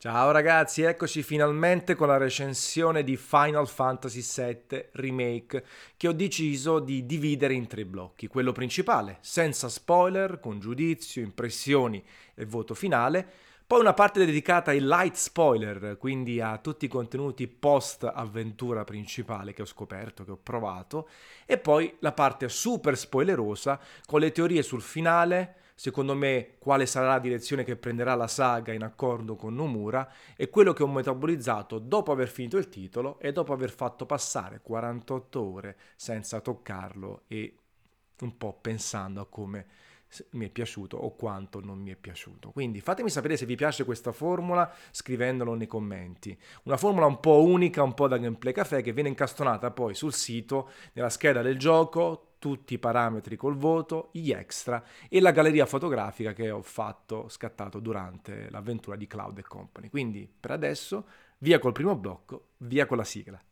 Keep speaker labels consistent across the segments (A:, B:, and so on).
A: Ciao ragazzi, eccoci finalmente con la recensione di Final Fantasy VII Remake che ho deciso di dividere in tre blocchi. Quello principale, senza spoiler, con giudizio, impressioni e voto finale. Poi una parte dedicata ai light spoiler, quindi a tutti i contenuti post avventura principale che ho scoperto, che ho provato. E poi la parte super spoilerosa con le teorie sul finale secondo me quale sarà la direzione che prenderà la saga in accordo con Nomura e quello che ho metabolizzato dopo aver finito il titolo e dopo aver fatto passare 48 ore senza toccarlo e un po' pensando a come mi è piaciuto o quanto non mi è piaciuto. Quindi fatemi sapere se vi piace questa formula scrivendolo nei commenti. Una formula un po' unica, un po' da gameplay caffè che viene incastonata poi sul sito, nella scheda del gioco, tutti i parametri col voto, gli extra e la galleria fotografica che ho fatto, scattato durante l'avventura di Cloud Company. Quindi per adesso via col primo blocco, via con la sigla.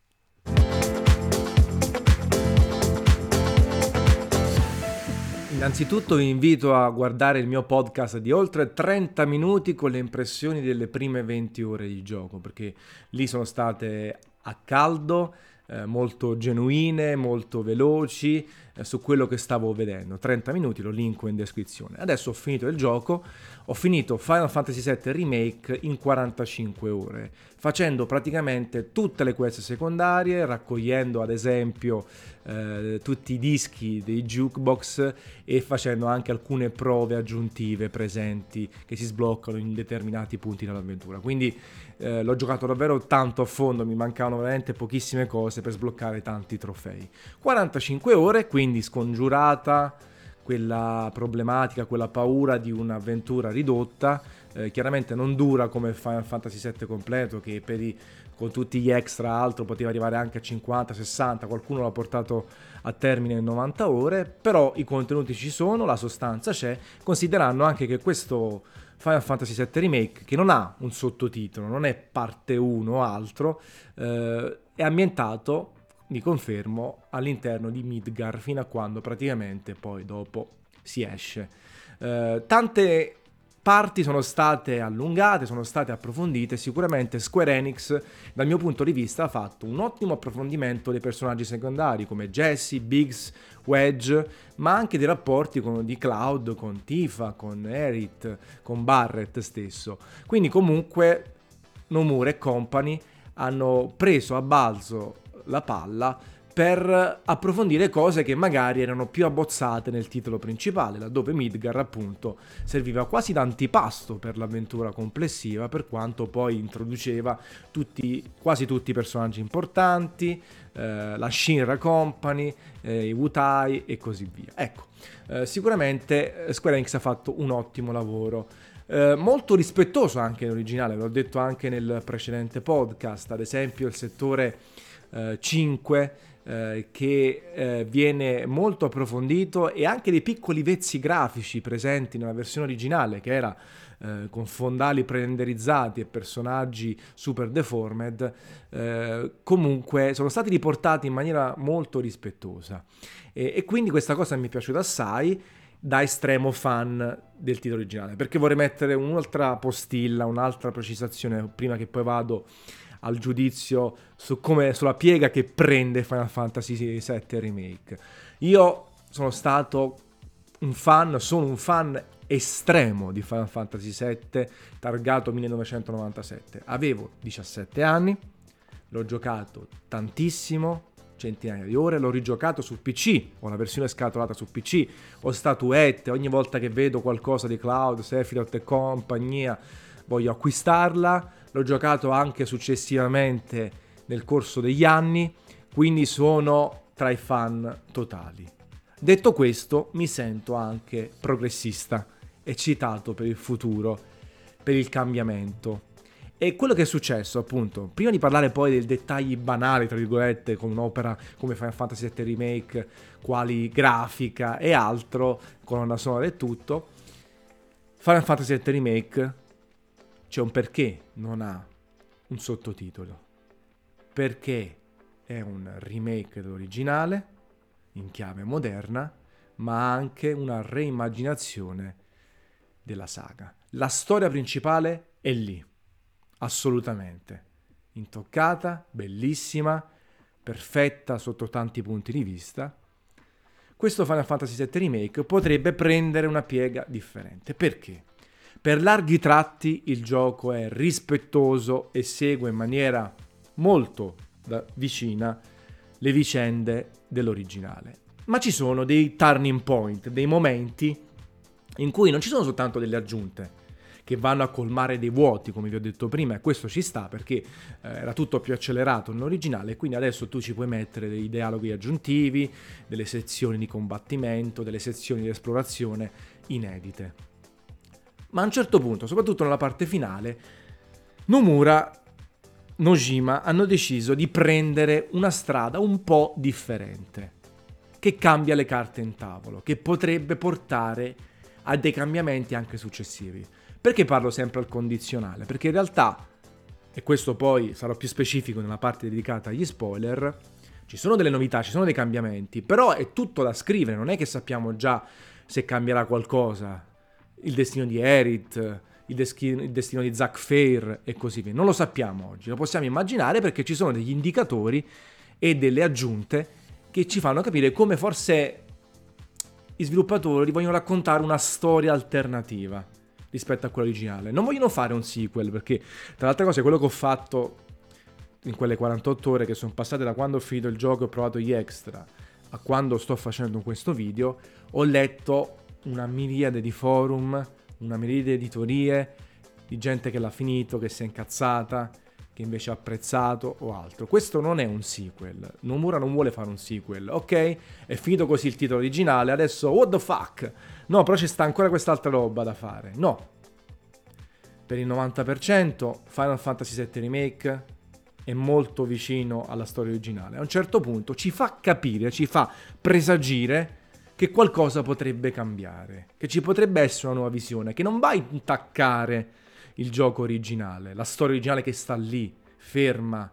A: Innanzitutto vi invito a guardare il mio podcast di oltre 30 minuti con le impressioni delle prime 20 ore di gioco, perché lì sono state a caldo, eh, molto genuine, molto veloci eh, su quello che stavo vedendo. 30 minuti, lo linko in descrizione. Adesso ho finito il gioco, ho finito Final Fantasy VII Remake in 45 ore, facendo praticamente tutte le quest secondarie, raccogliendo ad esempio eh, tutti i dischi dei jukebox e facendo anche alcune prove aggiuntive presenti che si sbloccano in determinati punti dell'avventura. Quindi eh, l'ho giocato davvero tanto a fondo, mi mancavano veramente pochissime cose per sbloccare tanti trofei. 45 ore, quindi scongiurata quella problematica, quella paura di un'avventura ridotta. Eh, chiaramente non dura come Final Fantasy VII completo, che i, con tutti gli extra altro poteva arrivare anche a 50, 60, qualcuno l'ha portato a termine in 90 ore, però i contenuti ci sono, la sostanza c'è, considerando anche che questo Final Fantasy VII Remake, che non ha un sottotitolo, non è parte 1 o altro, eh, è ambientato mi confermo, all'interno di Midgar fino a quando praticamente poi dopo si esce. Eh, tante parti sono state allungate, sono state approfondite, sicuramente Square Enix dal mio punto di vista ha fatto un ottimo approfondimento dei personaggi secondari come Jesse, Biggs, Wedge, ma anche dei rapporti con, di Cloud con Tifa, con Erit, con Barrett stesso. Quindi comunque Nomura e company hanno preso a balzo la palla per approfondire cose che magari erano più abbozzate nel titolo principale, laddove Midgar appunto serviva quasi da antipasto per l'avventura complessiva, per quanto poi introduceva tutti, quasi tutti i personaggi importanti, eh, la Shinra Company, eh, i Wutai e così via. Ecco, eh, sicuramente Square Enix ha fatto un ottimo lavoro. Eh, molto rispettoso anche in originale, l'ho detto anche nel precedente podcast, ad esempio il settore 5 eh, eh, che eh, viene molto approfondito e anche dei piccoli vezzi grafici presenti nella versione originale che era eh, con fondali pre-renderizzati e personaggi super deformed, eh, comunque sono stati riportati in maniera molto rispettosa. E, e, quindi questa cosa mi è piaciuta assai da estremo fan del titolo originale, perché vorrei mettere un'altra postilla, un'altra precisazione prima che poi vado al giudizio su come, sulla piega che prende Final Fantasy VII Remake. Io sono stato un fan, sono un fan estremo di Final Fantasy VII targato 1997. Avevo 17 anni, l'ho giocato tantissimo, centinaia di ore, l'ho rigiocato su PC, ho la versione scatolata su PC, ho statuette, ogni volta che vedo qualcosa di Cloud, Sephiroth e compagnia, voglio acquistarla, l'ho giocato anche successivamente nel corso degli anni, quindi sono tra i fan totali. Detto questo, mi sento anche progressista, eccitato per il futuro, per il cambiamento. E quello che è successo, appunto, prima di parlare poi dei dettagli banali, tra virgolette, con un'opera come Final Fantasy VII Remake, quali grafica e altro, colonna sonora e tutto, Final Fantasy VII Remake c'è un perché non ha un sottotitolo. Perché è un remake dell'originale in chiave moderna, ma anche una reimmaginazione della saga. La storia principale è lì. assolutamente. Intoccata, bellissima, perfetta sotto tanti punti di vista. Questo Final Fantasy VII Remake potrebbe prendere una piega differente. Perché? Per larghi tratti il gioco è rispettoso e segue in maniera molto vicina le vicende dell'originale. Ma ci sono dei turning point, dei momenti in cui non ci sono soltanto delle aggiunte che vanno a colmare dei vuoti, come vi ho detto prima, e questo ci sta perché eh, era tutto più accelerato nell'originale, quindi adesso tu ci puoi mettere dei dialoghi aggiuntivi, delle sezioni di combattimento, delle sezioni di esplorazione inedite. Ma a un certo punto, soprattutto nella parte finale, Nomura Nojima hanno deciso di prendere una strada un po' differente, che cambia le carte in tavolo, che potrebbe portare a dei cambiamenti anche successivi. Perché parlo sempre al condizionale? Perché in realtà, e questo poi sarò più specifico nella parte dedicata agli spoiler, ci sono delle novità, ci sono dei cambiamenti, però è tutto da scrivere, non è che sappiamo già se cambierà qualcosa, il destino di Erit, il, deschino, il destino di Zack Fair e così via. Non lo sappiamo oggi, lo possiamo immaginare perché ci sono degli indicatori e delle aggiunte che ci fanno capire come forse gli sviluppatori vogliono raccontare una storia alternativa rispetto a quella originale. Non vogliono fare un sequel perché, tra le altre cose, quello che ho fatto in quelle 48 ore che sono passate da quando ho finito il gioco e ho provato gli extra a quando sto facendo questo video, ho letto una miriade di forum, una miriade di editorie, di gente che l'ha finito, che si è incazzata, che invece ha apprezzato o altro. Questo non è un sequel. Nomura non vuole fare un sequel, ok? È finito così il titolo originale, adesso what the fuck? No, però ci sta ancora quest'altra roba da fare. No. Per il 90% Final Fantasy VII Remake è molto vicino alla storia originale. A un certo punto ci fa capire, ci fa presagire che qualcosa potrebbe cambiare, che ci potrebbe essere una nuova visione, che non va a intaccare il gioco originale, la storia originale che sta lì, ferma,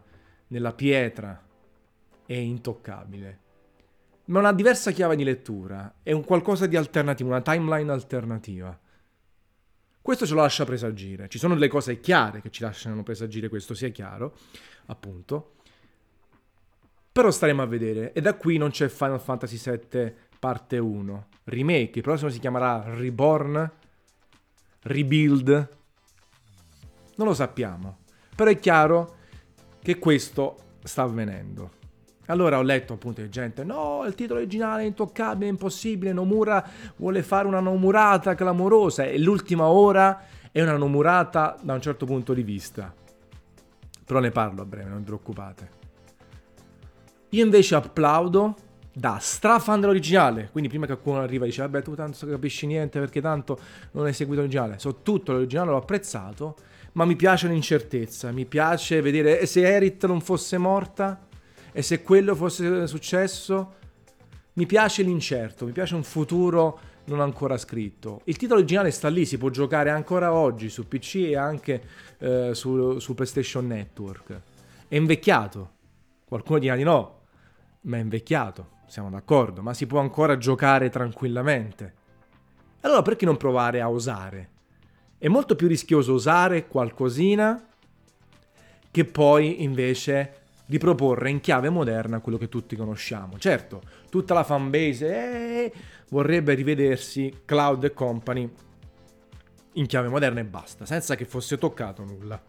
A: nella pietra, è intoccabile. Ma una diversa chiave di lettura, è un qualcosa di alternativo, una timeline alternativa. Questo ce lo lascia presagire. Ci sono delle cose chiare che ci lasciano presagire questo, sia chiaro, appunto. Però staremo a vedere. E da qui non c'è Final Fantasy VII parte 1. Remake, il prossimo si chiamerà Reborn, Rebuild, non lo sappiamo. Però è chiaro che questo sta avvenendo. Allora ho letto appunto di gente, no, il titolo originale è intoccabile, è impossibile, Nomura vuole fare una nomurata clamorosa e l'ultima ora è una nomurata da un certo punto di vista. Però ne parlo a breve, non vi preoccupate. Io invece applaudo da strafan dell'originale, quindi prima che qualcuno arriva e dice vabbè tu tanto capisci niente perché tanto non hai seguito l'originale, so tutto l'originale, l'ho apprezzato ma mi piace l'incertezza, mi piace vedere se Erit non fosse morta e se quello fosse successo, mi piace l'incerto, mi piace un futuro non ancora scritto. Il titolo originale sta lì, si può giocare ancora oggi su PC e anche eh, su, su PlayStation Network. È invecchiato, qualcuno dirà di no, ma è invecchiato, siamo d'accordo, ma si può ancora giocare tranquillamente. Allora perché non provare a osare? È molto più rischioso usare qualcosina che poi invece riproporre in chiave moderna quello che tutti conosciamo. Certo, tutta la fanbase eh, vorrebbe rivedersi Cloud Company in chiave moderna e basta, senza che fosse toccato nulla.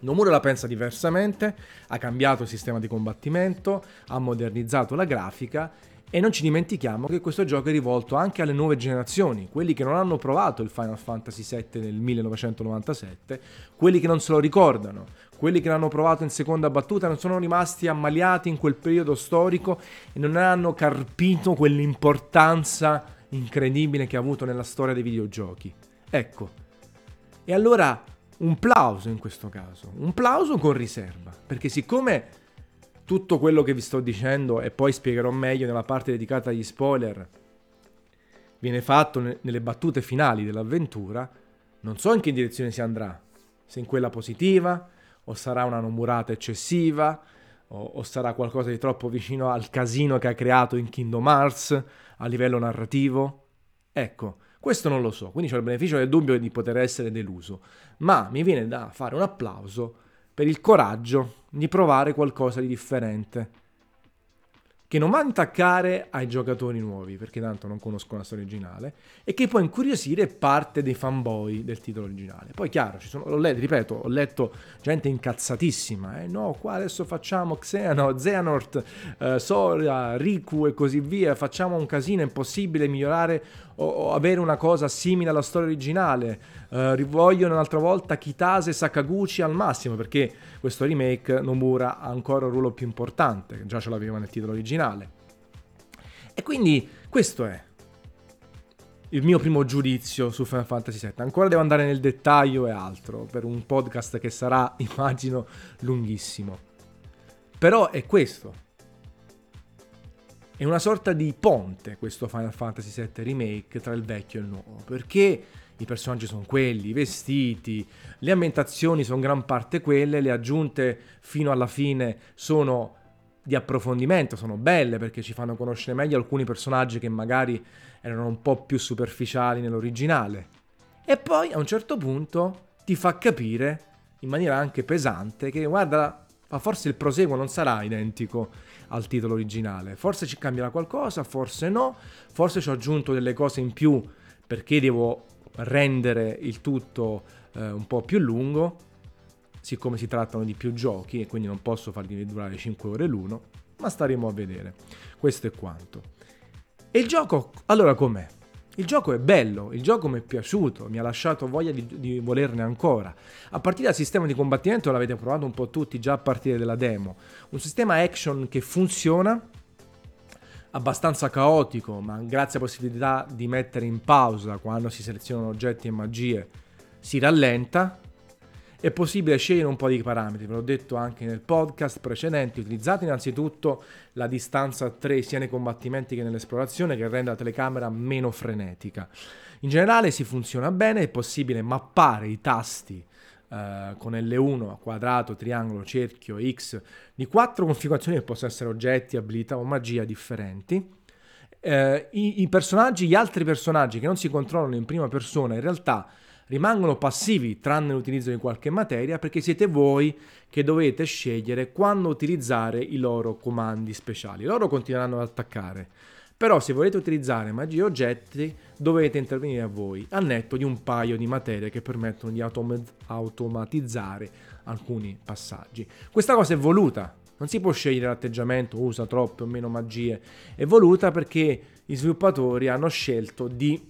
A: Nomura la pensa diversamente, ha cambiato il sistema di combattimento, ha modernizzato la grafica e non ci dimentichiamo che questo gioco è rivolto anche alle nuove generazioni, quelli che non hanno provato il Final Fantasy VII nel 1997, quelli che non se lo ricordano, quelli che l'hanno provato in seconda battuta non sono rimasti ammaliati in quel periodo storico e non hanno carpito quell'importanza incredibile che ha avuto nella storia dei videogiochi. Ecco. E allora un plauso in questo caso, un plauso con riserva, perché siccome tutto quello che vi sto dicendo e poi spiegherò meglio nella parte dedicata agli spoiler viene fatto nelle battute finali dell'avventura, non so in che direzione si andrà, se in quella positiva o sarà una nomurata eccessiva o, o sarà qualcosa di troppo vicino al casino che ha creato in Kingdom Hearts a livello narrativo. Ecco, Questo non lo so, quindi ho il beneficio del dubbio di poter essere deluso, ma mi viene da fare un applauso per il coraggio di provare qualcosa di differente che non va a intaccare ai giocatori nuovi, perché tanto non conoscono la storia originale, e che può incuriosire parte dei fanboy del titolo originale. Poi chiaro, sono, l'ho letto, ripeto, ho letto gente incazzatissima, eh, no, qua adesso facciamo Xeno, Xehanort, eh, Sora, Riku e così via, facciamo un casino, è impossibile migliorare o, o avere una cosa simile alla storia originale, eh, vogliono un'altra volta Kitase e Sakaguchi al massimo, perché questo remake Nomura ha ancora un ruolo più importante, già ce l'aveva nel titolo originale. E quindi questo è il mio primo giudizio su Final Fantasy VII. Ancora devo andare nel dettaglio e altro per un podcast che sarà, immagino, lunghissimo. Però è questo. È una sorta di ponte questo Final Fantasy VII Remake tra il vecchio e il nuovo, perché i personaggi sono quelli, i vestiti, le ambientazioni sono gran parte quelle, le aggiunte fino alla fine sono di approfondimento, sono belle perché ci fanno conoscere meglio alcuni personaggi che magari erano un po' più superficiali nell'originale. E poi a un certo punto ti fa capire in maniera anche pesante che guarda, ma forse il proseguo non sarà identico al titolo originale, forse ci cambierà qualcosa, forse no, forse ci ho aggiunto delle cose in più perché devo rendere il tutto eh, un po' più lungo, siccome si trattano di più giochi e quindi non posso farli durare 5 ore l'uno, ma staremo a vedere. Questo è quanto. E il gioco, allora com'è? Il gioco è bello, il gioco mi è piaciuto, mi ha lasciato voglia di, di, volerne ancora. A partire dal sistema di combattimento l'avete provato un po' tutti già a partire dalla demo. Un sistema action che funziona, abbastanza caotico, ma grazie alla possibilità di mettere in pausa quando si selezionano oggetti e magie, si rallenta. È possibile scegliere un po' di parametri, ve l'ho detto anche nel podcast precedente, utilizzate innanzitutto la distanza 3 sia nei combattimenti che nell'esplorazione che rende la telecamera meno frenetica. In generale si funziona bene, è possibile mappare i tasti Uh, con L1, quadrato, triangolo, cerchio, X, di quattro configurazioni che possono essere oggetti, abilità o magia differenti. Uh, i, i, personaggi, gli altri personaggi che non si controllano in prima persona, in realtà rimangono passivi tranne l'utilizzo di qualche materia perché siete voi che dovete scegliere quando utilizzare i loro comandi speciali. Loro continueranno ad attaccare però se volete utilizzare magie e oggetti dovete intervenire a voi, al netto di un paio di materie che permettono di autom- automatizzare alcuni passaggi. Questa cosa è voluta, non si può scegliere l'atteggiamento, usa troppe o meno magie, è voluta perché gli sviluppatori hanno scelto di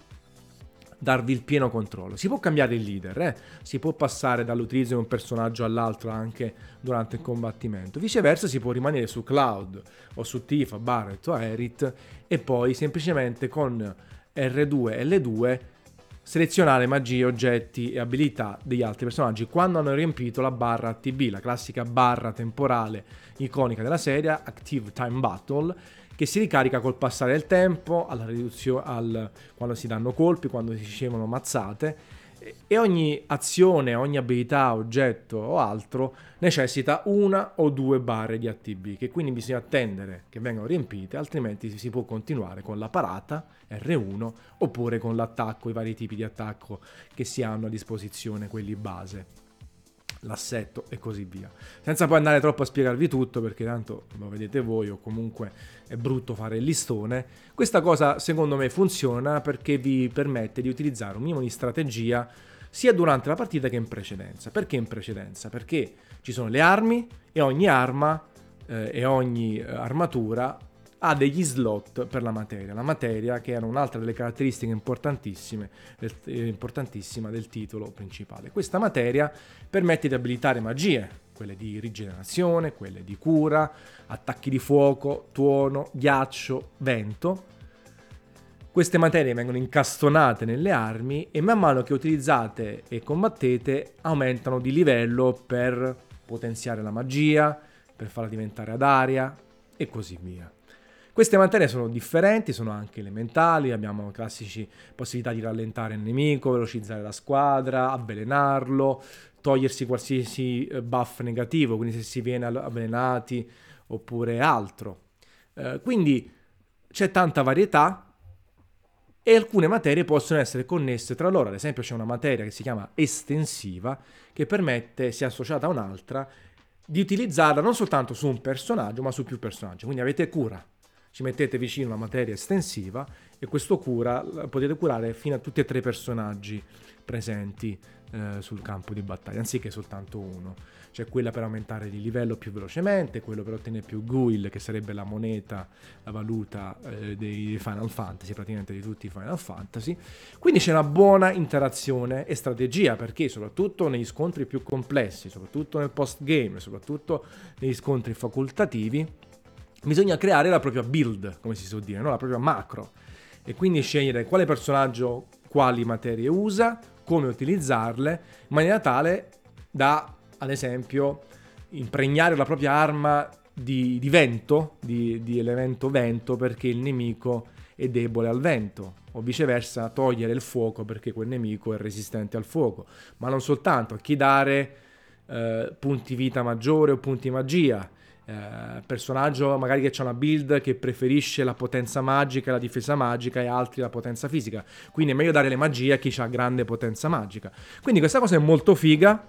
A: darvi il pieno controllo. Si può cambiare il leader, eh? si può passare dall'utilizzo di un personaggio all'altro anche durante il combattimento. Viceversa si può rimanere su Cloud o su Tifa, Barret o Aerith e poi semplicemente con R2 e L2 selezionare magie, oggetti e abilità degli altri personaggi quando hanno riempito la barra ATB, la classica barra temporale iconica della serie, Active Time Battle, che si ricarica col passare del tempo, al, quando si danno colpi, quando si ricevono mazzate e ogni azione, ogni abilità, oggetto o altro necessita una o due barre di ATB che quindi bisogna attendere che vengano riempite altrimenti si può continuare con la parata R1 oppure con l'attacco, i vari tipi di attacco che si hanno a disposizione, quelli base l'assetto e così via. Senza poi andare troppo a spiegarvi tutto perché tanto lo vedete voi o comunque è brutto fare il listone. Questa cosa secondo me funziona perché vi permette di utilizzare un minimo di strategia sia durante la partita che in precedenza. Perché in precedenza? Perché ci sono le armi e ogni arma eh, e ogni eh, armatura ha degli slot per la materia. La materia che era un'altra delle caratteristiche importantissime, del, eh, importantissima del titolo principale. Questa materia permette di abilitare magie, quelle di rigenerazione, quelle di cura, attacchi di fuoco, tuono, ghiaccio, vento. Queste materie vengono incastonate nelle armi e man mano che utilizzate e combattete aumentano di livello per potenziare la magia, per farla diventare ad aria e così via. Queste materie sono differenti, sono anche elementali, abbiamo classici possibilità di rallentare il nemico, velocizzare la squadra, avvelenarlo, togliersi qualsiasi eh, buff negativo, quindi se si viene avvelenati oppure altro. Eh, quindi c'è tanta varietà e alcune materie possono essere connesse tra loro. Ad esempio c'è una materia che si chiama estensiva che permette, se associata a un'altra, di utilizzarla non soltanto su un personaggio ma su più personaggi. Quindi avete cura, ci mettete vicino una materia estensiva e questo cura potete curare fino a tutti e tre i personaggi presenti eh, sul campo di battaglia, anziché soltanto uno. C'è quella per aumentare di livello più velocemente, quello per ottenere più Guil, che sarebbe la moneta, la valuta eh, dei Final Fantasy, praticamente di tutti i Final Fantasy. Quindi c'è una buona interazione e strategia, perché soprattutto negli scontri più complessi, soprattutto nel post-game, soprattutto negli scontri facoltativi, bisogna creare la propria build, come si suol dire, no? la propria macro. E quindi scegliere quale personaggio quali materie usa, come utilizzarle, in maniera tale da ad esempio, impregnare la propria arma di, di vento, di, di, elemento vento, perché il nemico è debole al vento, o viceversa togliere il fuoco perché quel nemico è resistente al fuoco. Ma non soltanto, a chi dare eh, punti vita maggiore o punti magia. Eh, personaggio magari che ha una build che preferisce la potenza magica e la difesa magica e altri la potenza fisica. Quindi è meglio dare le magie a chi ha grande potenza magica. Quindi questa cosa è molto figa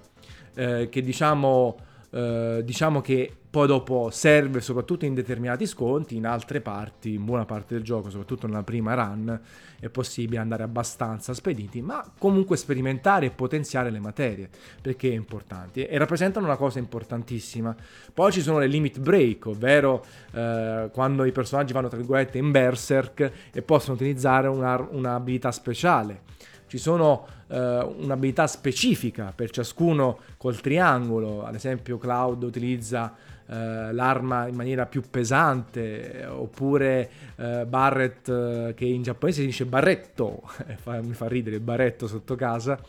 A: eh, che diciamo, eh, diciamo che poi dopo serve soprattutto in determinati sconti, in altre parti, in buona parte del gioco, soprattutto nella prima run, è possibile andare abbastanza spediti, ma comunque sperimentare e potenziare le materie, perché è importante e rappresentano una cosa importantissima. Poi ci sono le limit break, ovvero eh, quando i personaggi vanno tra virgolette in berserk e possono utilizzare un'abilità speciale ci sono eh, un'abilità specifica per ciascuno col triangolo, ad esempio Cloud utilizza eh, l'arma in maniera più pesante, oppure eh, Barret, eh, che in giapponese si dice barretto, mi fa ridere barretto sotto casa,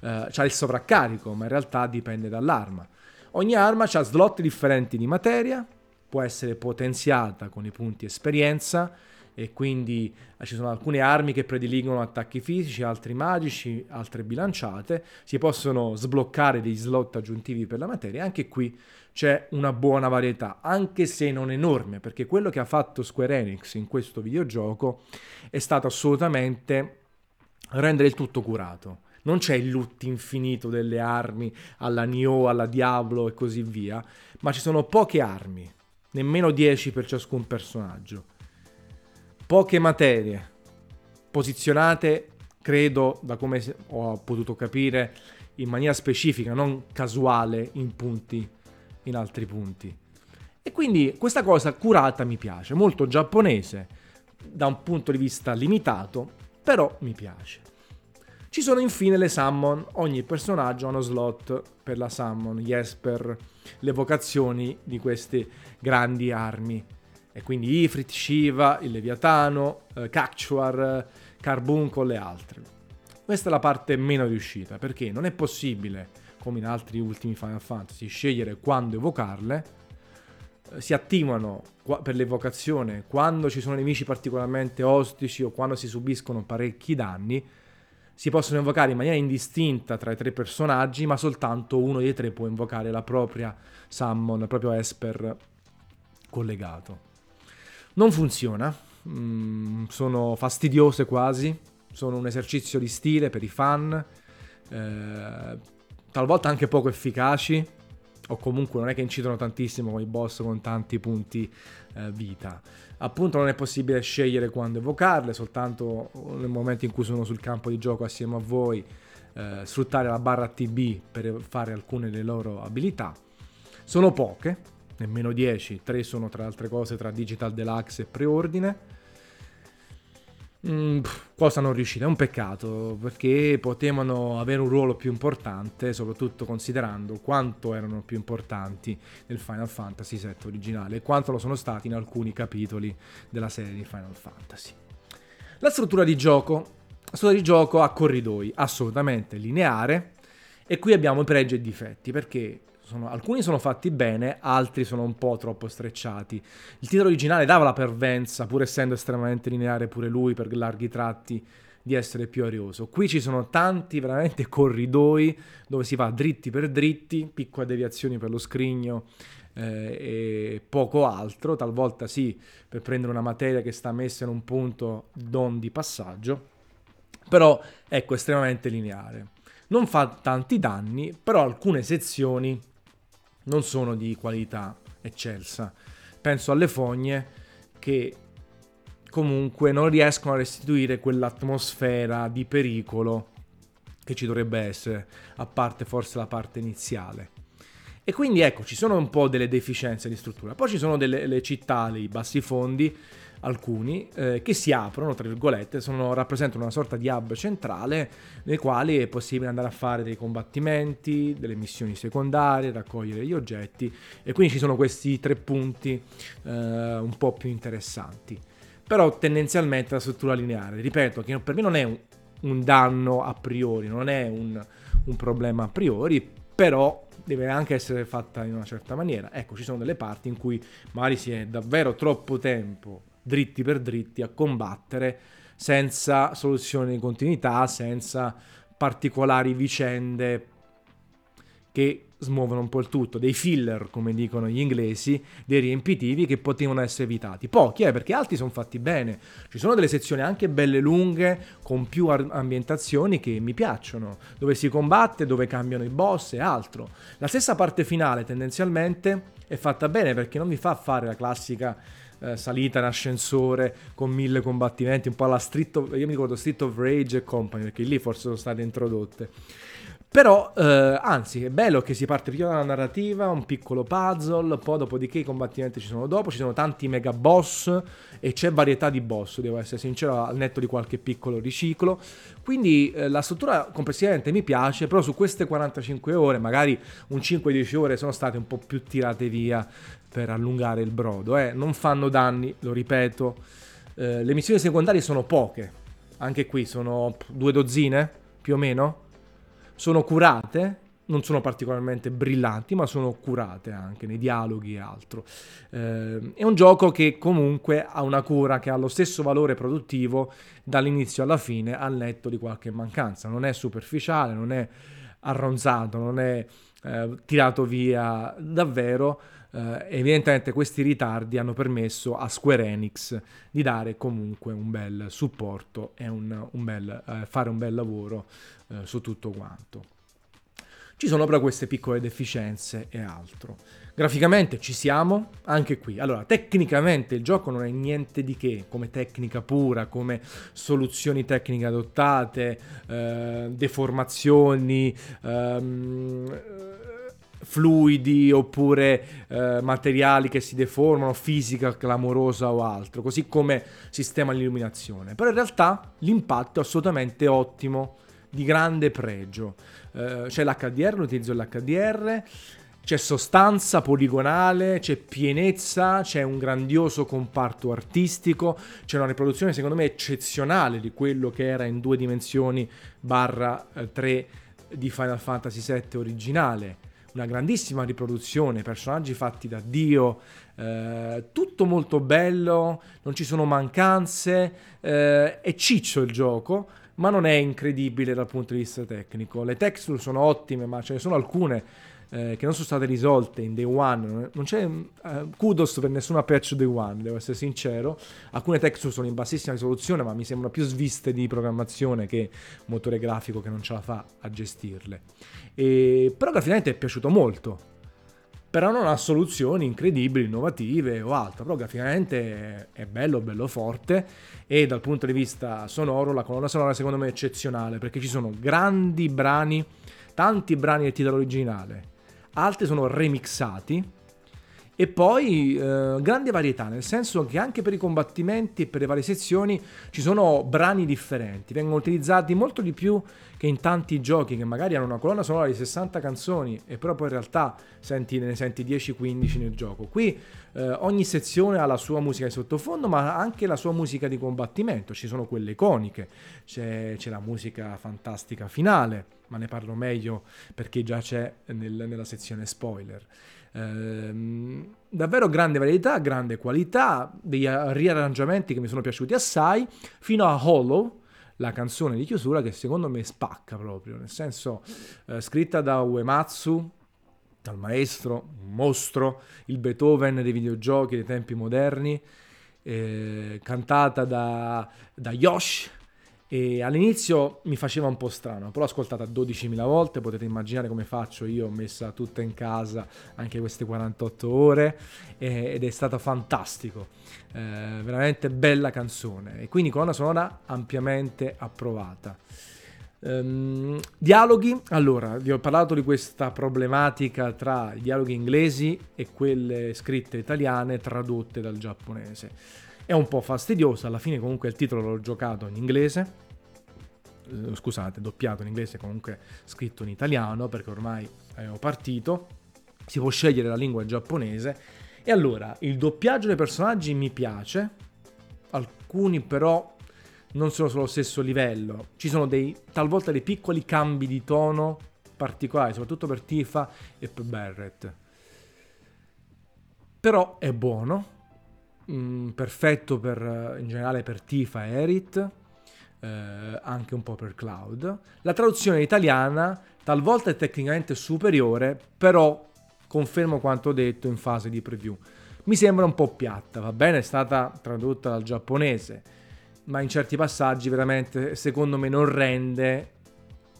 A: eh, ha il sovraccarico, ma in realtà dipende dall'arma. Ogni arma ha slot differenti di materia, può essere potenziata con i punti esperienza, e quindi eh, ci sono alcune armi che prediligono attacchi fisici, altri magici, altre bilanciate, si possono sbloccare dei slot aggiuntivi per la materia, anche qui c'è una buona varietà, anche se non enorme, perché quello che ha fatto Square Enix in questo videogioco è stato assolutamente rendere il tutto curato. Non c'è il loot infinito delle armi alla Nioh, alla Diablo e così via, ma ci sono poche armi, nemmeno 10 per ciascun personaggio poche materie posizionate, credo, da come ho potuto capire, in maniera specifica, non casuale in punti, in altri punti. E quindi questa cosa curata mi piace, molto giapponese, da un punto di vista limitato, però mi piace. Ci sono infine le summon, ogni personaggio ha uno slot per la summon, yes per le vocazioni di queste grandi armi e quindi Ifrit, Shiva, il Leviatano, eh, Cactuar, Carbuncle e altre. Questa è la parte meno riuscita, perché non è possibile, come in altri ultimi Final Fantasy, scegliere quando evocarle. Eh, si attivano per l'evocazione quando ci sono nemici particolarmente ostici o quando si subiscono parecchi danni. Si possono invocare in maniera indistinta tra i tre personaggi, ma soltanto uno dei tre può invocare la propria summon, il proprio Esper collegato. Non funziona, mm, sono fastidiose quasi, sono un esercizio di stile per i fan, eh, talvolta anche poco efficaci, o comunque non è che incidono tantissimo con i boss con tanti punti eh, vita. Appunto non è possibile scegliere quando evocarle, soltanto nel momento in cui sono sul campo di gioco assieme a voi, eh, sfruttare la barra TB per fare alcune delle loro abilità. Sono poche, nemmeno 10, 3 sono tra altre cose tra Digital Deluxe e preordine. Mm, cosa non riuscite? È un peccato perché potevano avere un ruolo più importante, soprattutto considerando quanto erano più importanti nel Final Fantasy VII originale e quanto lo sono stati in alcuni capitoli della serie di Final Fantasy. La struttura di gioco, la struttura di gioco a corridoi, assolutamente lineare e qui abbiamo pregi e difetti perché sono, alcuni sono fatti bene, altri sono un po' troppo strecciati. Il titolo originale dava la pervenza, pur essendo estremamente lineare pure lui per larghi tratti, di essere più arioso. Qui ci sono tanti veramente corridoi dove si va dritti per dritti, piccole deviazioni per lo scrigno eh, e poco altro, talvolta sì, per prendere una materia che sta messa in un punto non di passaggio però ecco estremamente lineare. Non fa tanti danni, però alcune sezioni non sono di qualità eccelsa. Penso alle fogne che comunque non riescono a restituire quell'atmosfera di pericolo che ci dovrebbe essere, a parte forse la parte iniziale. E quindi ecco, ci sono un po' delle deficienze di struttura. Poi ci sono delle città, i bassi fondi, alcuni, eh, che si aprono, tra virgolette, sono, rappresentano una sorta di hub centrale nei quali è possibile andare a fare dei combattimenti, delle missioni secondarie, raccogliere gli oggetti e quindi ci sono questi tre punti eh, un po' più interessanti. Però tendenzialmente la struttura lineare, ripeto, che per me non è un, un danno a priori, non è un, un problema a priori, però deve anche essere fatta in una certa maniera. Ecco, ci sono delle parti in cui magari si è davvero troppo tempo dritti per dritti a combattere senza soluzioni di continuità, senza particolari vicende che smuovono un po' il tutto, dei filler, come dicono gli inglesi, dei riempitivi che potevano essere evitati. Pochi, eh, perché altri sono fatti bene. Ci sono delle sezioni anche belle lunghe, con più ambientazioni che mi piacciono, dove si combatte, dove cambiano i boss e altro. La stessa parte finale, tendenzialmente, è fatta bene perché non mi fa fare la classica eh, salita in ascensore con mille combattimenti, un po' alla Street of, io mi ricordo Street of Rage e Company, perché lì forse sono state introdotte. Però, eh, anzi, è bello che si parte prima dalla narrativa, un piccolo puzzle, poi dopodiché i combattimenti ci sono dopo, ci sono tanti mega boss e c'è varietà di boss, devo essere sincero, al netto di qualche piccolo riciclo. Quindi eh, la struttura complessivamente mi piace, però su queste 45 ore, magari un 5-10 ore sono state un po' più tirate via per allungare il brodo. Eh. Non fanno danni, lo ripeto. Eh, le missioni secondarie sono poche, anche qui sono due dozzine più o meno sono curate, non sono particolarmente brillanti, ma sono curate anche nei dialoghi e altro. Eh, è un gioco che comunque ha una cura che ha lo stesso valore produttivo dall'inizio alla fine, al netto di qualche mancanza. Non è superficiale, non è arronzato, non è eh, tirato via davvero. Eh, evidentemente questi ritardi hanno permesso a Square Enix di dare comunque un bel supporto e un, un bel, eh, fare un bel lavoro eh, su tutto quanto. Ci sono però queste piccole deficienze e altro. Graficamente ci siamo, anche qui. Allora, tecnicamente il gioco non è niente di che, come tecnica pura, come soluzioni tecniche adottate, eh, deformazioni, ehm, fluidi oppure eh, materiali che si deformano, fisica clamorosa o altro, così come sistema di illuminazione. Però in realtà l'impatto è assolutamente ottimo di grande pregio. Eh, c'è l'HDR, l'utilizzo dell'HDR, c'è sostanza poligonale, c'è pienezza, c'è un grandioso comparto artistico, c'è una riproduzione secondo me eccezionale di quello che era in due dimensioni barra 3 eh, di Final Fantasy VII originale. Una grandissima riproduzione, personaggi fatti da Dio, eh, tutto molto bello, non ci sono mancanze, eh, è ciccio il gioco ma non è incredibile dal punto di vista tecnico. Le texture sono ottime, ma ce ne sono alcune eh, che non sono state risolte in day one. Non c'è eh, kudos per nessuna patch day one, devo essere sincero. Alcune texture sono in bassissima risoluzione, ma mi sembrano più sviste di programmazione che motore grafico che non ce la fa a gestirle. E, però graficamente è piaciuto molto però non ha soluzioni incredibili, innovative o altro, però graficamente è bello, bello forte e dal punto di vista sonoro la colonna sonora secondo me è eccezionale perché ci sono grandi brani, tanti brani del titolo originale, altri sono remixati e poi eh, grande varietà, nel senso che anche per i combattimenti e per le varie sezioni ci sono brani differenti, vengono utilizzati molto di più che in tanti giochi che magari hanno una colonna sonora di 60 canzoni e però poi in realtà senti, ne senti 10-15 nel gioco. Qui eh, ogni sezione ha la sua musica di sottofondo ma anche la sua musica di combattimento, ci sono quelle iconiche, c'è, c'è la musica fantastica finale, ma ne parlo meglio perché già c'è nel, nella sezione spoiler. Ehm, davvero grande varietà, grande qualità, degli riarrangiamenti che mi sono piaciuti assai, fino a Hollow, la canzone di chiusura che secondo me spacca proprio, nel senso eh, scritta da Uematsu, dal maestro, un mostro, il Beethoven dei videogiochi dei tempi moderni, eh, cantata da, da Yosh E all'inizio mi faceva un po' strano, poi l'ho ascoltata 12.000 volte, potete immaginare come faccio io, ho messa tutta in casa anche queste 48 ore ed è stato fantastico, eh, veramente bella canzone e quindi colonna sonora ampiamente approvata. Um, dialoghi, allora vi ho parlato di questa problematica tra i dialoghi inglesi e quelle scritte italiane tradotte dal giapponese. È un po' fastidiosa, alla fine comunque il titolo l'ho giocato in inglese, eh, scusate, doppiato in inglese, comunque scritto in italiano perché ormai ho partito, si può scegliere la lingua giapponese. E allora il doppiaggio dei personaggi mi piace, alcuni però non sono sullo stesso livello. Ci sono dei, talvolta dei piccoli cambi di tono particolari, soprattutto per Tifa e per Barrett. Però è buono, mh, mm, perfetto per, in generale per Tifa e Erit, eh, anche un po' per Cloud. La traduzione italiana talvolta è tecnicamente superiore, però confermo quanto detto in fase di preview. Mi sembra un po' piatta, va bene, è stata tradotta dal giapponese ma in certi passaggi veramente secondo me non rende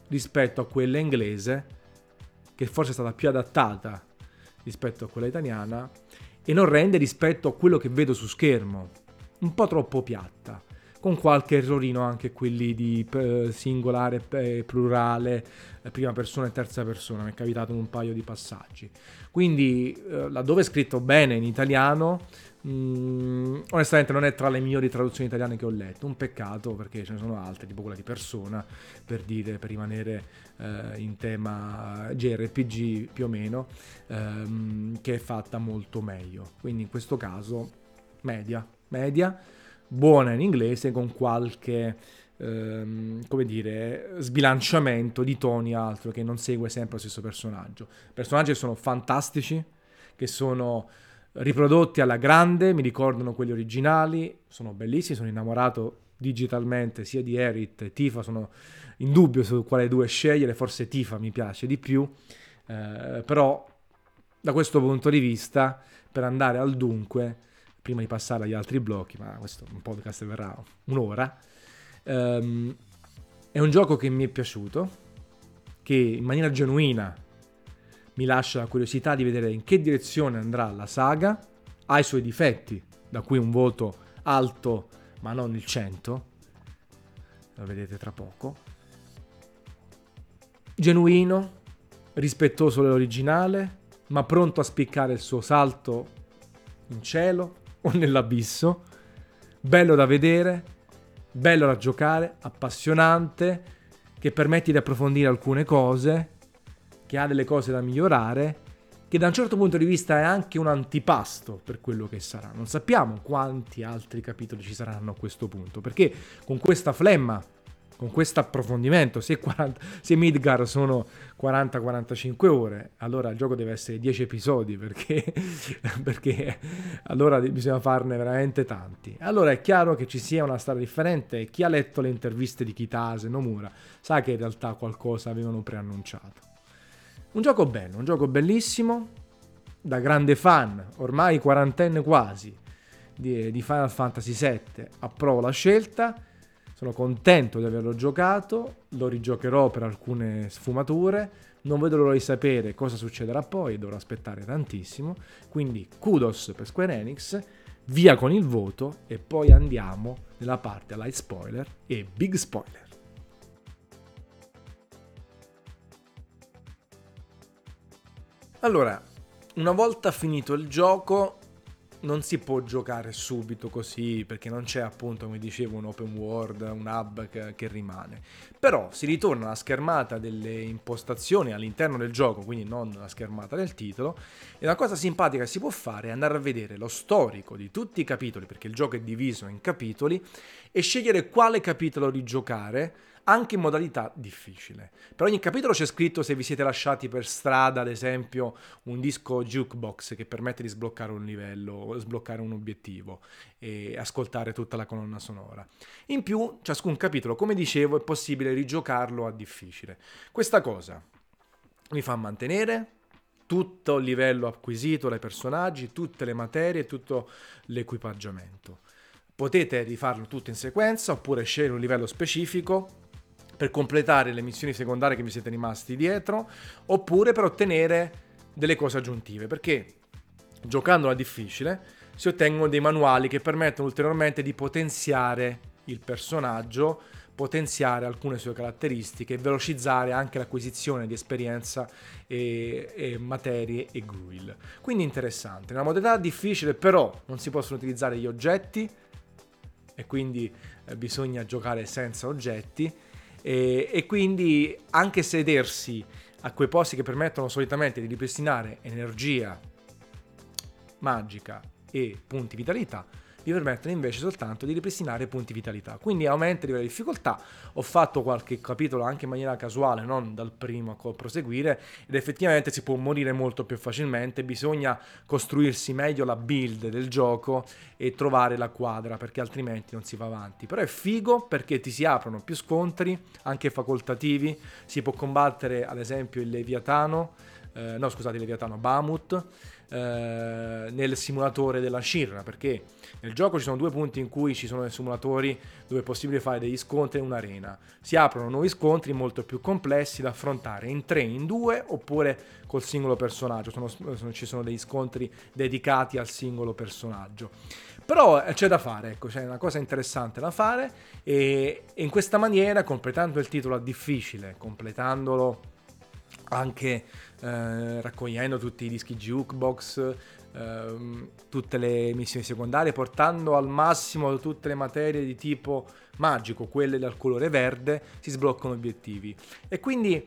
A: rispetto a quella inglese, che forse è stata più adattata rispetto a quella italiana, e non rende rispetto a quello che vedo su schermo, un po' troppo piatta, con qualche errorino anche quelli di eh, singolare, eh, plurale, eh, prima persona e terza persona, mi è capitato in un paio di passaggi. Quindi laddove è scritto bene in italiano, Mm, onestamente non è tra le migliori traduzioni italiane che ho letto, un peccato perché ce ne sono altre, tipo quella di Persona, per dire, per rimanere eh, in tema JRPG più o meno, ehm, che è fatta molto meglio. Quindi in questo caso media, media, buona in inglese con qualche ehm, come dire, sbilanciamento di toni altro che non segue sempre lo stesso personaggio. Personaggi sono fantastici, che sono riprodotti alla grande, mi ricordano quelli originali, sono bellissimi, sono innamorato digitalmente sia di Erit che Tifa, sono in dubbio su quale due scegliere, forse Tifa mi piace di più, eh, però da questo punto di vista, per andare al dunque, prima di passare agli altri blocchi, ma questo un podcast verrà un'ora, ehm, è un gioco che mi è piaciuto, che in maniera genuina mi lascia la curiosità di vedere in che direzione andrà la saga, ha i suoi difetti, da cui un voto alto ma non il 100, lo vedete tra poco, genuino, rispettoso dell'originale, ma pronto a spiccare il suo salto in cielo o nell'abisso, bello da vedere, bello da giocare, appassionante, che permette di approfondire alcune cose che ha delle cose da migliorare, che da un certo punto di vista è anche un antipasto per quello che sarà. Non sappiamo quanti altri capitoli ci saranno a questo punto, perché con questa flemma, con questo approfondimento, se, 40, se Midgar sono 40-45 ore, allora il gioco deve essere 10 episodi, perché, perché allora bisogna farne veramente tanti. Allora è chiaro che ci sia una storia differente chi ha letto le interviste di Kitase, Nomura, sa che in realtà qualcosa avevano preannunciato. Un gioco bello, un gioco bellissimo, da grande fan, ormai quarantenne quasi, di, di Final Fantasy VII. Approvo la scelta, sono contento di averlo giocato, lo rigiocherò per alcune sfumature, non vedo l'ora di sapere cosa succederà poi, dovrò aspettare tantissimo, quindi kudos per Square Enix, via con il voto e poi andiamo nella parte light spoiler e big spoiler. Allora, una volta finito il gioco non si può giocare subito così perché non c'è appunto come dicevo un open world, un hub che, che, rimane. Però si ritorna alla schermata delle impostazioni all'interno del gioco, quindi non la schermata del titolo. E una cosa simpatica che si può fare è andare a vedere lo storico di tutti i capitoli, perché il gioco è diviso in capitoli, e scegliere quale capitolo rigiocare anche in modalità difficile. Per ogni capitolo c'è scritto se vi siete lasciati per strada, ad esempio, un disco jukebox che permette di sbloccare un livello, sbloccare un obiettivo e ascoltare tutta la colonna sonora. In più, ciascun capitolo, come dicevo, è possibile rigiocarlo a difficile. Questa cosa mi fa mantenere tutto il livello acquisito dai personaggi, tutte le materie, tutto l'equipaggiamento Potete rifarlo tutto in sequenza oppure scegliere un livello specifico per completare le missioni secondarie che vi siete rimasti dietro oppure per ottenere delle cose aggiuntive perché giocando a difficile si ottengono dei manuali che permettono ulteriormente di potenziare il personaggio potenziare alcune sue caratteristiche velocizzare anche l'acquisizione di esperienza e, e materie e gruil. Quindi interessante. Una modalità difficile, però non si possono utilizzare gli oggetti e quindi eh, bisogna giocare senza oggetti e, e quindi anche sedersi a quei posti che permettono solitamente di ripristinare energia magica e punti vitalità vi permettono invece soltanto di ripristinare punti vitalità. Quindi aumenta il livello di difficoltà. Ho fatto qualche capitolo anche in maniera casuale, non dal primo a proseguire, ed effettivamente si può morire molto più facilmente. Bisogna costruirsi meglio la build del gioco e trovare la quadra, perché altrimenti non si va avanti. Però è figo perché ti si aprono più scontri, anche facoltativi. Si può combattere, ad esempio, il Leviatano. Eh, no, scusate, il Leviatano Bamut eh, nel simulatore della Shirra, perché nel gioco ci sono due punti in cui ci sono dei simulatori dove è possibile fare degli scontri in un'arena. Si aprono nuovi scontri molto più complessi da affrontare in tre, in due oppure col singolo personaggio. Sono, sono, ci sono degli scontri dedicati al singolo personaggio. Però eh, c'è da fare, ecco, c'è una cosa interessante da fare e, e in questa maniera, completando il titolo a difficile, completandolo anche eh, raccogliendo tutti i dischi jukebox, ehm, tutte le missioni secondarie, portando al massimo tutte le materie di tipo magico, quelle dal colore verde, si sbloccano obiettivi. E quindi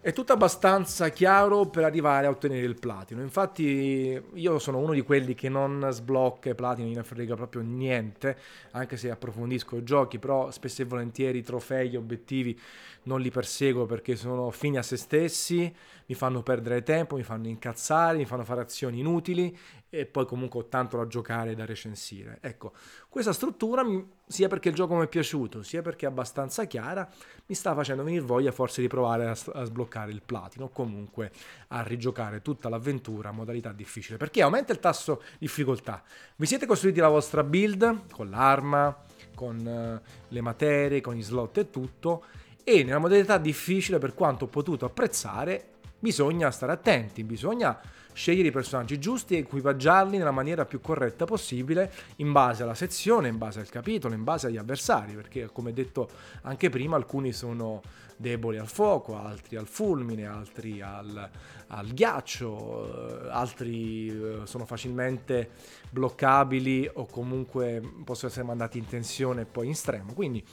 A: è tutto abbastanza chiaro per arrivare a ottenere il platino. Infatti, io sono uno di quelli che non sblocca i platini, non frega proprio niente, anche se approfondisco i giochi, però spesso e volentieri i trofei, gli obiettivi non li perseguo perché sono fini a se stessi, mi fanno perdere tempo, mi fanno incazzare, mi fanno fare azioni inutili e poi comunque ho tanto da giocare e da recensire. Ecco, questa struttura, sia perché il gioco mi è piaciuto, sia perché è abbastanza chiara, mi sta facendo venire voglia forse di provare a, a sbloccare il platino o comunque a rigiocare tutta l'avventura a modalità difficile, perché aumenta il tasso di difficoltà. Vi siete costruiti la vostra build con l'arma, con uh, le materie, con i slot e tutto, e nella modalità difficile, per quanto ho potuto apprezzare, bisogna stare attenti, bisogna scegliere i personaggi giusti e equipaggiarli nella maniera più corretta possibile in base alla sezione, in base al capitolo, in base agli avversari, perché come detto anche prima alcuni sono deboli al fuoco, altri al fulmine, altri al, al ghiaccio, eh, altri eh, sono facilmente bloccabili o comunque possono essere mandati in tensione e poi in stremo. Quindi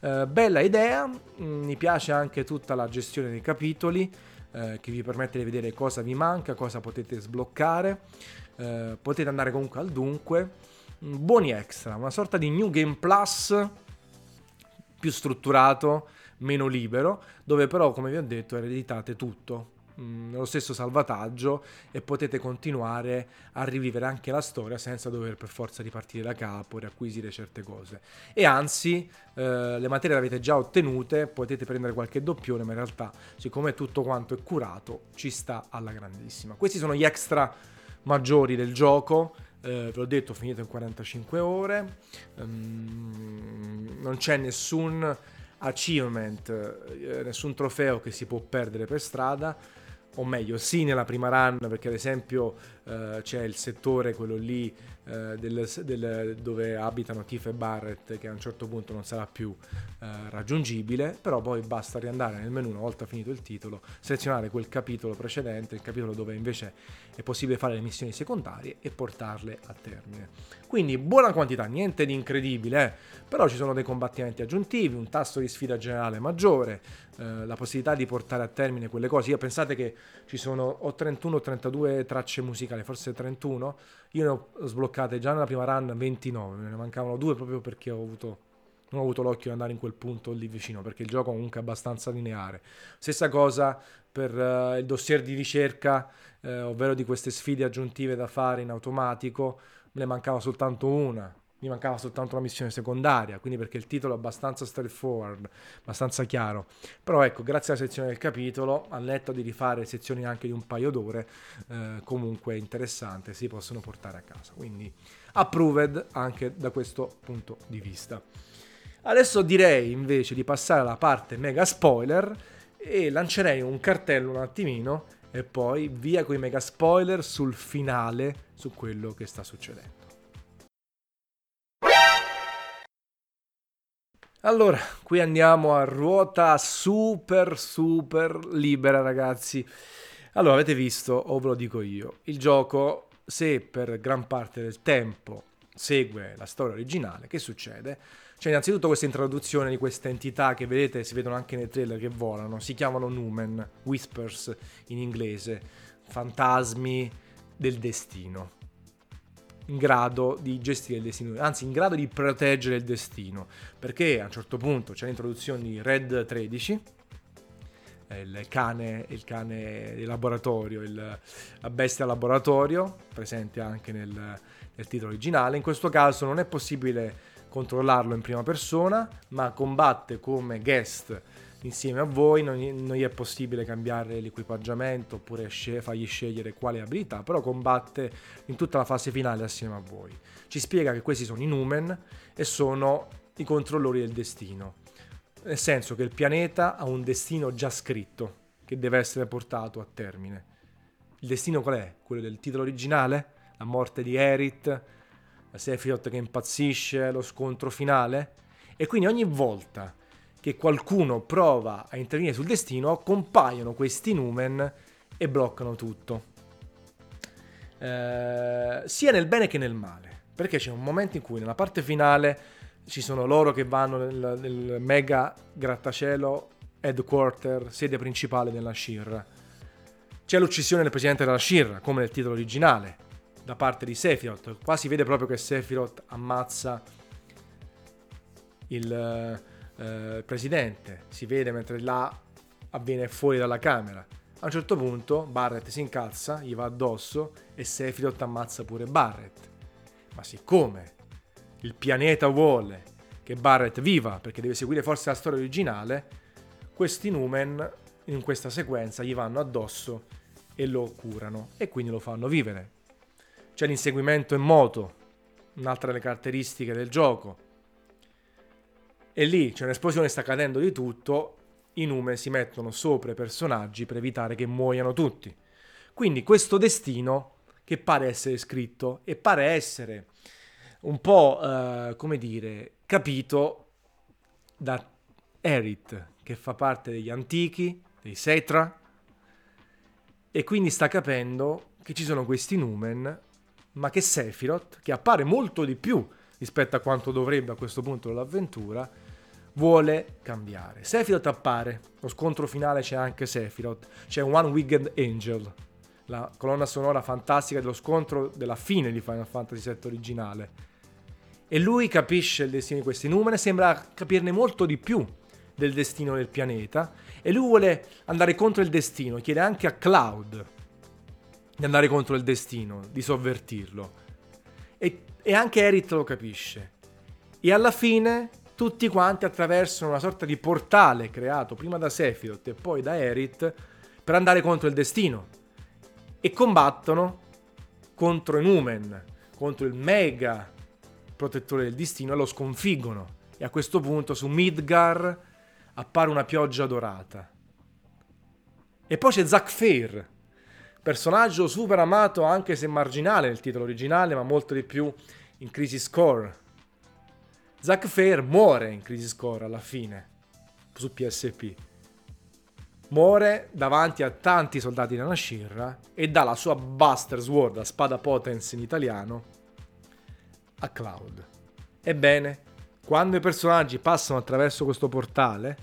A: eh, bella idea, mm, mi piace anche tutta la gestione dei capitoli eh, che vi permette di vedere cosa vi manca, cosa potete sbloccare. Eh, potete andare comunque al dunque. Mm, buoni extra, una sorta di New Game Plus più strutturato, meno libero, dove però, come vi ho detto, ereditate tutto nello stesso salvataggio e potete continuare a rivivere anche la storia senza dover per forza ripartire da capo, riacquisire certe cose. E anzi, eh, le materie le avete già ottenute, potete prendere qualche doppione, ma in realtà, siccome tutto quanto è curato, ci sta alla grandissima. Questi sono gli extra maggiori del gioco. Eh, ve l'ho detto, ho finito in 45 ore. Um, non c'è nessun achievement, eh, nessun trofeo che si può perdere per strada o meglio sì nella prima run perché ad esempio eh, c'è il settore quello lì eh, del, del, dove abitano Tiff e Barrett che a un certo punto non sarà più eh, raggiungibile però poi basta riandare nel menu una volta finito il titolo selezionare quel capitolo precedente il capitolo dove invece è possibile fare le missioni secondarie e portarle a termine quindi buona quantità niente di incredibile eh? però ci sono dei combattimenti aggiuntivi un tasso di sfida generale maggiore eh, la possibilità di portare a termine quelle cose. Io pensate che ci sono o 31 o 32 tracce musicali, forse 31. Io ne ho sbloccate già nella prima run 29, me ne mancavano due proprio perché ho avuto non ho avuto l'occhio di andare in quel punto lì vicino perché il gioco comunque è abbastanza lineare. Stessa cosa per uh, il dossier di ricerca, uh, ovvero di queste sfide aggiuntive da fare in automatico, me ne mancava soltanto una mi mancava soltanto una missione secondaria, quindi perché il titolo è abbastanza straightforward, abbastanza chiaro. Però ecco, grazie alla sezione del capitolo, al netto di rifare sezioni anche di un paio d'ore, eh, comunque interessante, si possono portare a casa. Quindi approved anche da questo punto di vista. Adesso direi invece di passare alla parte mega spoiler e lancerei un cartello un attimino e poi via con i mega spoiler sul finale, su quello che sta succedendo. Allora, qui andiamo a ruota super super libera ragazzi. Allora, avete visto, o ve lo dico io, il gioco, se per gran parte del tempo segue la storia originale, che succede? C'è innanzitutto questa introduzione di queste entità che vedete, si vedono anche nei trailer che volano, si chiamano Numen, Whispers in inglese, fantasmi del destino in grado di gestire il destino, anzi in grado di proteggere il destino, perché a un certo punto c'è l'introduzione di Red 13, il cane, il cane di laboratorio, il, la bestia laboratorio, presente anche nel, nel titolo originale. In questo caso non è possibile controllarlo in prima persona, ma combatte come guest insieme a voi, non, non gli è possibile cambiare l'equipaggiamento oppure sce- fargli scegliere quale abilità, però combatte in tutta la fase finale assieme a voi. Ci spiega che questi sono i Numen e sono i controllori del destino, nel senso che il pianeta ha un destino già scritto che deve essere portato a termine. Il destino qual è? Quello del titolo originale? La morte di Erit, la Sephiroth che impazzisce, lo scontro finale? E quindi ogni volta che qualcuno prova a intervenire sul destino, compaiono questi numen e bloccano tutto. Eh, sia nel bene che nel male, perché c'è un momento in cui nella parte finale ci sono loro che vanno nel, nel mega grattacielo headquarter, sede principale della Shirra. C'è l'uccisione del presidente della Shirra, come nel titolo originale, da parte di Sephiroth. Qua si vede proprio che Sephiroth ammazza il, eh, presidente, si vede mentre là avviene fuori dalla camera. A un certo punto Barrett si incazza, gli va addosso e Sephiroth ammazza pure Barrett. Ma siccome il pianeta vuole che Barrett viva perché deve seguire forse la storia originale, questi Numen in questa sequenza gli vanno addosso e lo curano e quindi lo fanno vivere. C'è l'inseguimento in moto, un'altra delle caratteristiche del gioco. E lì c'è un'esplosione, sta cadendo di tutto, i numeri si mettono sopra i personaggi per evitare che muoiano tutti. Quindi questo destino che pare essere scritto e pare essere un po', uh, come dire, capito da Erit, che fa parte degli antichi, dei Setra, e quindi sta capendo che ci sono questi Numen, ma che Sephiroth, che appare molto di più rispetto a quanto dovrebbe a questo punto dell'avventura, vuole cambiare. Sephiroth appare, lo scontro finale c'è anche Sephiroth, c'è One Winged Angel, la colonna sonora fantastica dello scontro della fine di Final Fantasy VII originale. E lui capisce il destino di questi numeri, sembra capirne molto di più del destino del pianeta e lui vuole andare contro il destino, chiede anche a Cloud di andare contro il destino, di sovvertirlo. E, e anche Erit lo capisce. E alla fine tutti quanti attraversano una sorta di portale creato prima da Sephiroth e poi da Erit per andare contro il destino e combattono contro i Numen, contro il mega protettore del destino e lo sconfiggono. E a questo punto su Midgar appare una pioggia dorata. E poi c'è Zack Fair, personaggio super amato anche se marginale nel titolo originale, ma molto di più in Crisis Core Zack Fair muore in Crisis Core alla fine su PSP. Muore davanti a tanti soldati della Shirra e dà la sua Buster Sword, la spada Potence in italiano, a Cloud. Ebbene, quando i personaggi passano attraverso questo portale,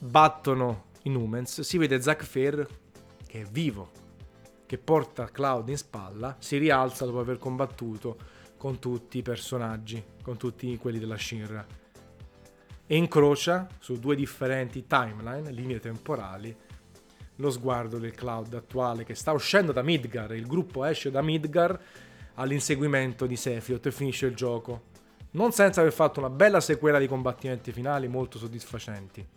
A: battono i Numens, si vede Zack Fair che è vivo, che porta Cloud in spalla, si rialza dopo aver combattuto con tutti i personaggi, con tutti quelli della Shinra. E incrocia su due differenti timeline, linee temporali, lo sguardo del cloud attuale che sta uscendo da Midgar. Il gruppo esce da Midgar all'inseguimento di Sephiroth e finisce il gioco. Non senza aver fatto una bella sequela di combattimenti finali molto soddisfacenti,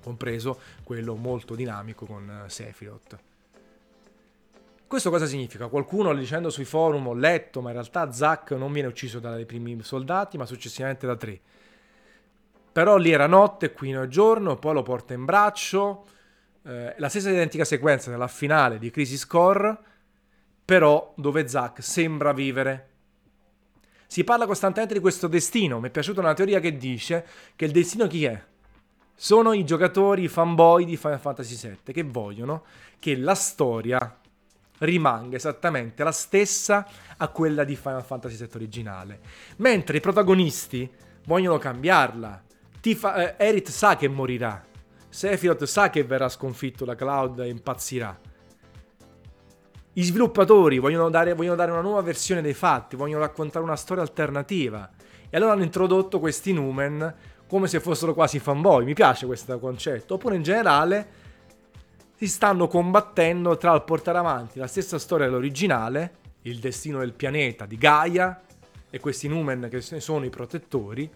A: compreso quello molto dinamico con eh, Sephiroth. Questo cosa significa? Qualcuno dicendo sui forum ho letto, ma in realtà Zack non viene ucciso dai primi soldati, ma successivamente da tre. Però lì era notte, qui è giorno, poi lo porta in braccio. Eh, la stessa identica sequenza nella finale di Crisis Core, però dove Zack sembra vivere. Si parla costantemente di questo destino. Mi è piaciuta una teoria che dice che il destino chi è? Sono i giocatori, i fanboy di Final Fantasy VII che vogliono che la storia rimanga esattamente la stessa a quella di Final Fantasy VII originale. Mentre i protagonisti vogliono cambiarla. Tifa, eh, Erit sa che morirà. Sephiroth sa che verrà sconfitto da Cloud e impazzirà. I sviluppatori vogliono dare, vogliono dare, una nuova versione dei fatti, vogliono raccontare una storia alternativa. E allora hanno introdotto questi Numen come se fossero quasi fanboy. Mi piace questo concetto. Oppure in generale si stanno combattendo tra il portare avanti la stessa storia dell'originale, il destino del pianeta di Gaia e questi Numen che sono i protettori,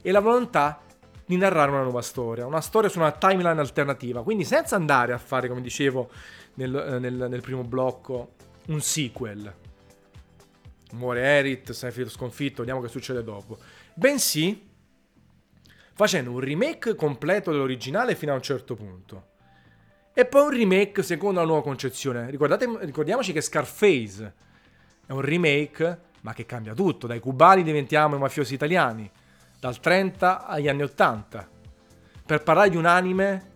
A: e la volontà di narrare una nuova storia, una storia su una timeline alternativa, quindi senza andare a fare, come dicevo nel, eh, nel, nel primo blocco, un sequel. Muore Erit, Sephiroth sconfitto, vediamo che succede dopo. Bensì facendo un remake completo dell'originale fino a un certo punto e poi un remake secondo la nuova concezione. ricordiamoci che Scarface è un remake, ma che cambia tutto. Dai cubani diventiamo i mafiosi italiani, dal 30 agli anni 80. Per parlare di un anime,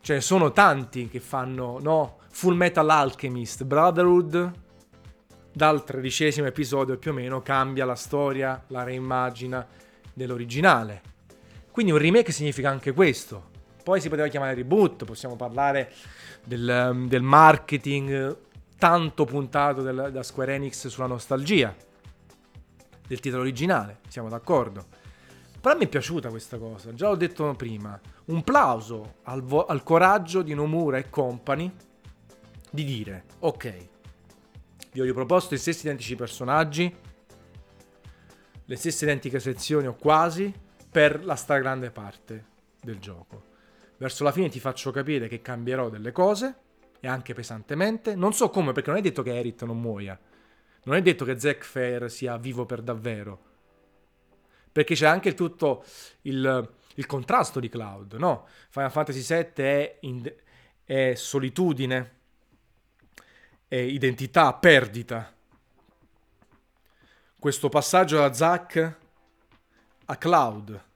A: ce ne sono tanti che fanno, no? Full Metal Alchemist, Brotherhood, dal tredicesimo episodio più o meno cambia la storia, la reimmagina dell'originale. Quindi un remake significa anche questo poi si poteva chiamare reboot, possiamo parlare del, um, del marketing tanto puntato del, da Square Enix sulla nostalgia del titolo originale, siamo d'accordo. Però mi è piaciuta questa cosa, già l'ho detto prima. Un plauso al, vo- al coraggio di Nomura e company di dire, ok, vi ho riproposto i stessi identici personaggi, le stesse identiche sezioni o quasi, per la stragrande parte del gioco. Verso la fine ti faccio capire che cambierò delle cose, e anche pesantemente. Non so come, perché non è detto che Erit non muoia. Non è detto che Zack Fair sia vivo per davvero. Perché c'è anche tutto il, il contrasto di Cloud, no? Final Fantasy VII è, in, è solitudine, è identità, perdita. Questo passaggio da Zack a Cloud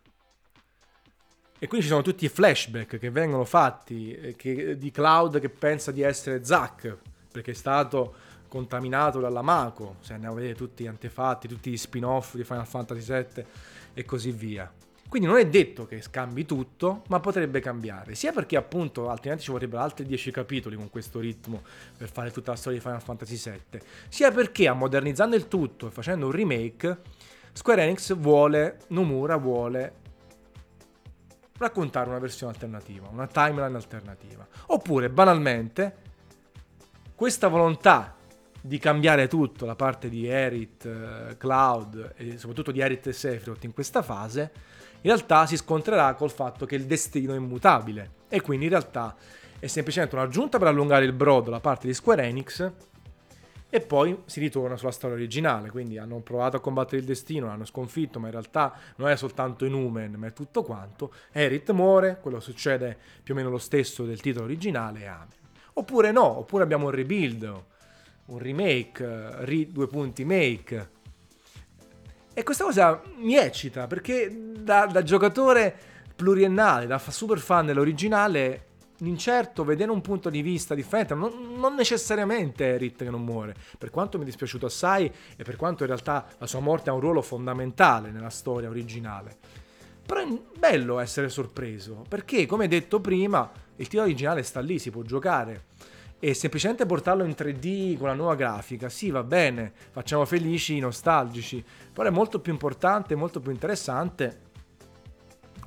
A: e quindi ci sono tutti i flashback che vengono fatti eh, che, di Cloud che pensa di essere Zack, perché è stato contaminato dalla Mako, se andiamo a vedere tutti gli antefatti, tutti gli spin-off di Final Fantasy VII e così via. Quindi non è detto che scambi tutto, ma potrebbe cambiare, sia perché appunto altrimenti ci vorrebbero altri 10 capitoli con questo ritmo per fare tutta la storia di Final Fantasy VII, sia perché modernizzando il tutto e facendo un remake, Square Enix vuole, Nomura vuole raccontare una versione alternativa, una timeline alternativa. Oppure, banalmente, questa volontà di cambiare tutto, la parte di Erit, eh, Cloud e soprattutto di Erit e Sephiroth in questa fase, in realtà si scontrerà col fatto che il destino è immutabile e quindi in realtà è semplicemente un'aggiunta per allungare il brodo da parte di Square Enix e poi si ritorna sulla storia originale, quindi hanno provato a combattere il destino, l'hanno sconfitto, ma in realtà non è soltanto i Numen, ma è tutto quanto. Erit muore, quello succede più o meno lo stesso del titolo originale e amen. Oppure no, oppure abbiamo un rebuild, un remake, re, due punti make. E questa cosa mi eccita, perché da, da giocatore pluriennale, da super fan dell'originale, l'incerto, vedere un punto di vista differente, non, non necessariamente Erit che non muore, per quanto mi è dispiaciuto assai e per quanto in realtà la sua morte ha un ruolo fondamentale nella storia originale. Però è bello essere sorpreso, perché come detto prima, il titolo originale sta lì, si può giocare. E semplicemente portarlo in 3D con la nuova grafica, sì va bene, facciamo felici, nostalgici, però è molto più importante, molto più interessante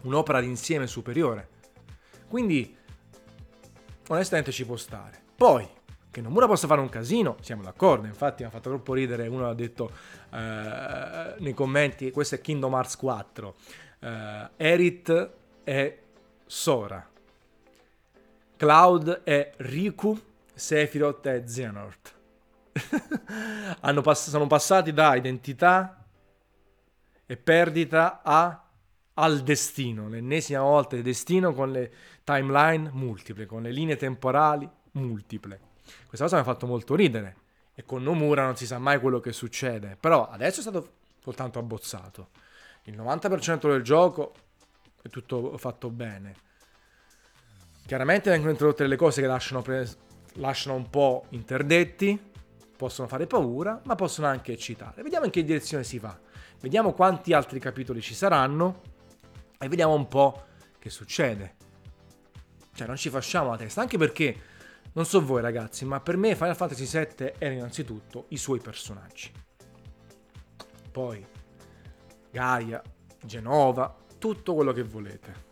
A: un'opera d'insieme superiore. Quindi onestamente ci può stare. Poi, Che Nomura possa fare un casino, siamo d'accordo. Infatti, mi ha fatto troppo ridere. Uno ha detto eh, nei commenti: Questo è Kingdom Hearts 4. Eh, Erit è Sora. Cloud è Riku. Sephiroth è Xehanort. pass- sono passati da identità e perdita a al destino, l'ennesima volta il destino con le timeline multiple, con le linee temporali multiple. Questa cosa mi ha fatto molto ridere e con Nomura non si sa mai quello che succede, però adesso è stato soltanto abbozzato. Il 90% del gioco è tutto fatto bene. Chiaramente vengono introdotte delle cose che lasciano, pre- lasciano un po' interdetti, possono fare paura, ma possono anche eccitare. Vediamo in che direzione si va. Vediamo quanti altri capitoli ci saranno e vediamo un po' che succede. Cioè, non ci facciamo la testa, anche perché, non so voi ragazzi, ma per me Final Fantasy VII era innanzitutto i suoi personaggi. Poi, Gaia, Genova, tutto quello che volete.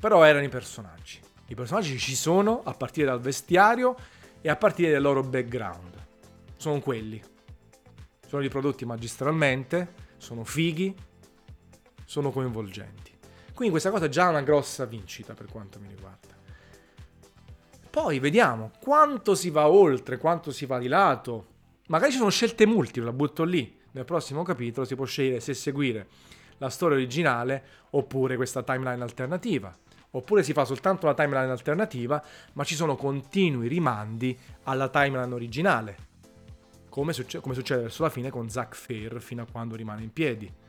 A: Però erano i personaggi. I personaggi ci sono a partire dal vestiario e a partire dal loro background. Sono quelli. Sono riprodotti magistralmente, sono fighi, sono coinvolgenti. Quindi questa cosa è già una grossa vincita per quanto mi riguarda. Poi vediamo quanto si va oltre, quanto si va di lato. Magari ci sono scelte multiple, la butto lì. Nel prossimo capitolo si può scegliere se seguire la storia originale oppure questa timeline alternativa. Oppure si fa soltanto la timeline alternativa, ma ci sono continui rimandi alla timeline originale. Come, succe- come succede verso la fine con Zack Fair fino a quando rimane in piedi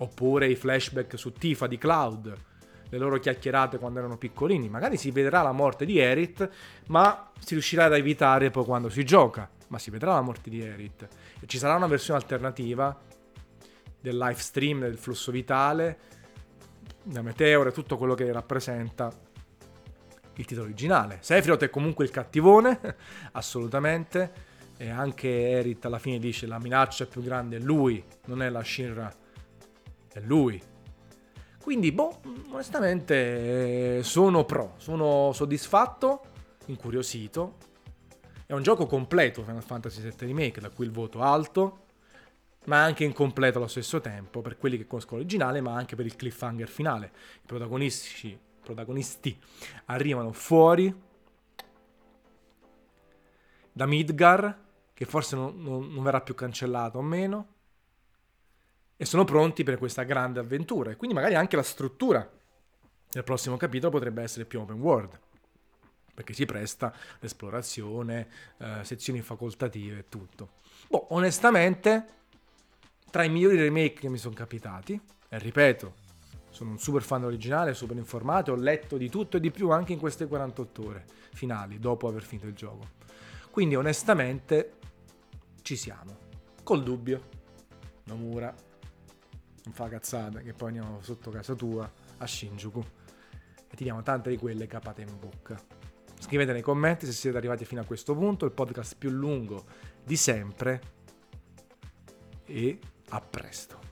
A: oppure i flashback su Tifa di Cloud, le loro chiacchierate quando erano piccolini. Magari si vedrà la morte di Erit, ma si riuscirà ad evitare poi quando si gioca. Ma si vedrà la morte di Erit. E ci sarà una versione alternativa del live stream, del flusso vitale, da Meteor tutto quello che rappresenta il titolo originale. Sephiroth è comunque il cattivone, assolutamente. E anche Erit alla fine dice la minaccia più grande è lui, non è la Shinra è lui. Quindi, boh, onestamente sono pro, sono soddisfatto, incuriosito. È un gioco completo Final Fantasy VII Remake, da cui il voto alto, ma anche incompleto allo stesso tempo per quelli che conoscono l'originale, ma anche per il cliffhanger finale. I protagonisti, protagonisti arrivano fuori da Midgar, che forse non, non, non verrà più cancellato o meno e sono pronti per questa grande avventura. E quindi magari anche la struttura del prossimo capitolo potrebbe essere più open world, perché si presta l'esplorazione, eh, sezioni facoltative e tutto. Boh, onestamente, tra i migliori remake che mi sono capitati, e ripeto, sono un super fan originale, super informato, ho letto di tutto e di più anche in queste 48 ore finali, dopo aver finito il gioco. Quindi onestamente ci siamo, col dubbio. Nomura non fa cazzate, che poi andiamo sotto casa tua a Shinjuku e ti diamo tante di quelle capate in bocca. Scrivete nei commenti se siete arrivati fino a questo punto, il podcast più lungo di sempre e a presto.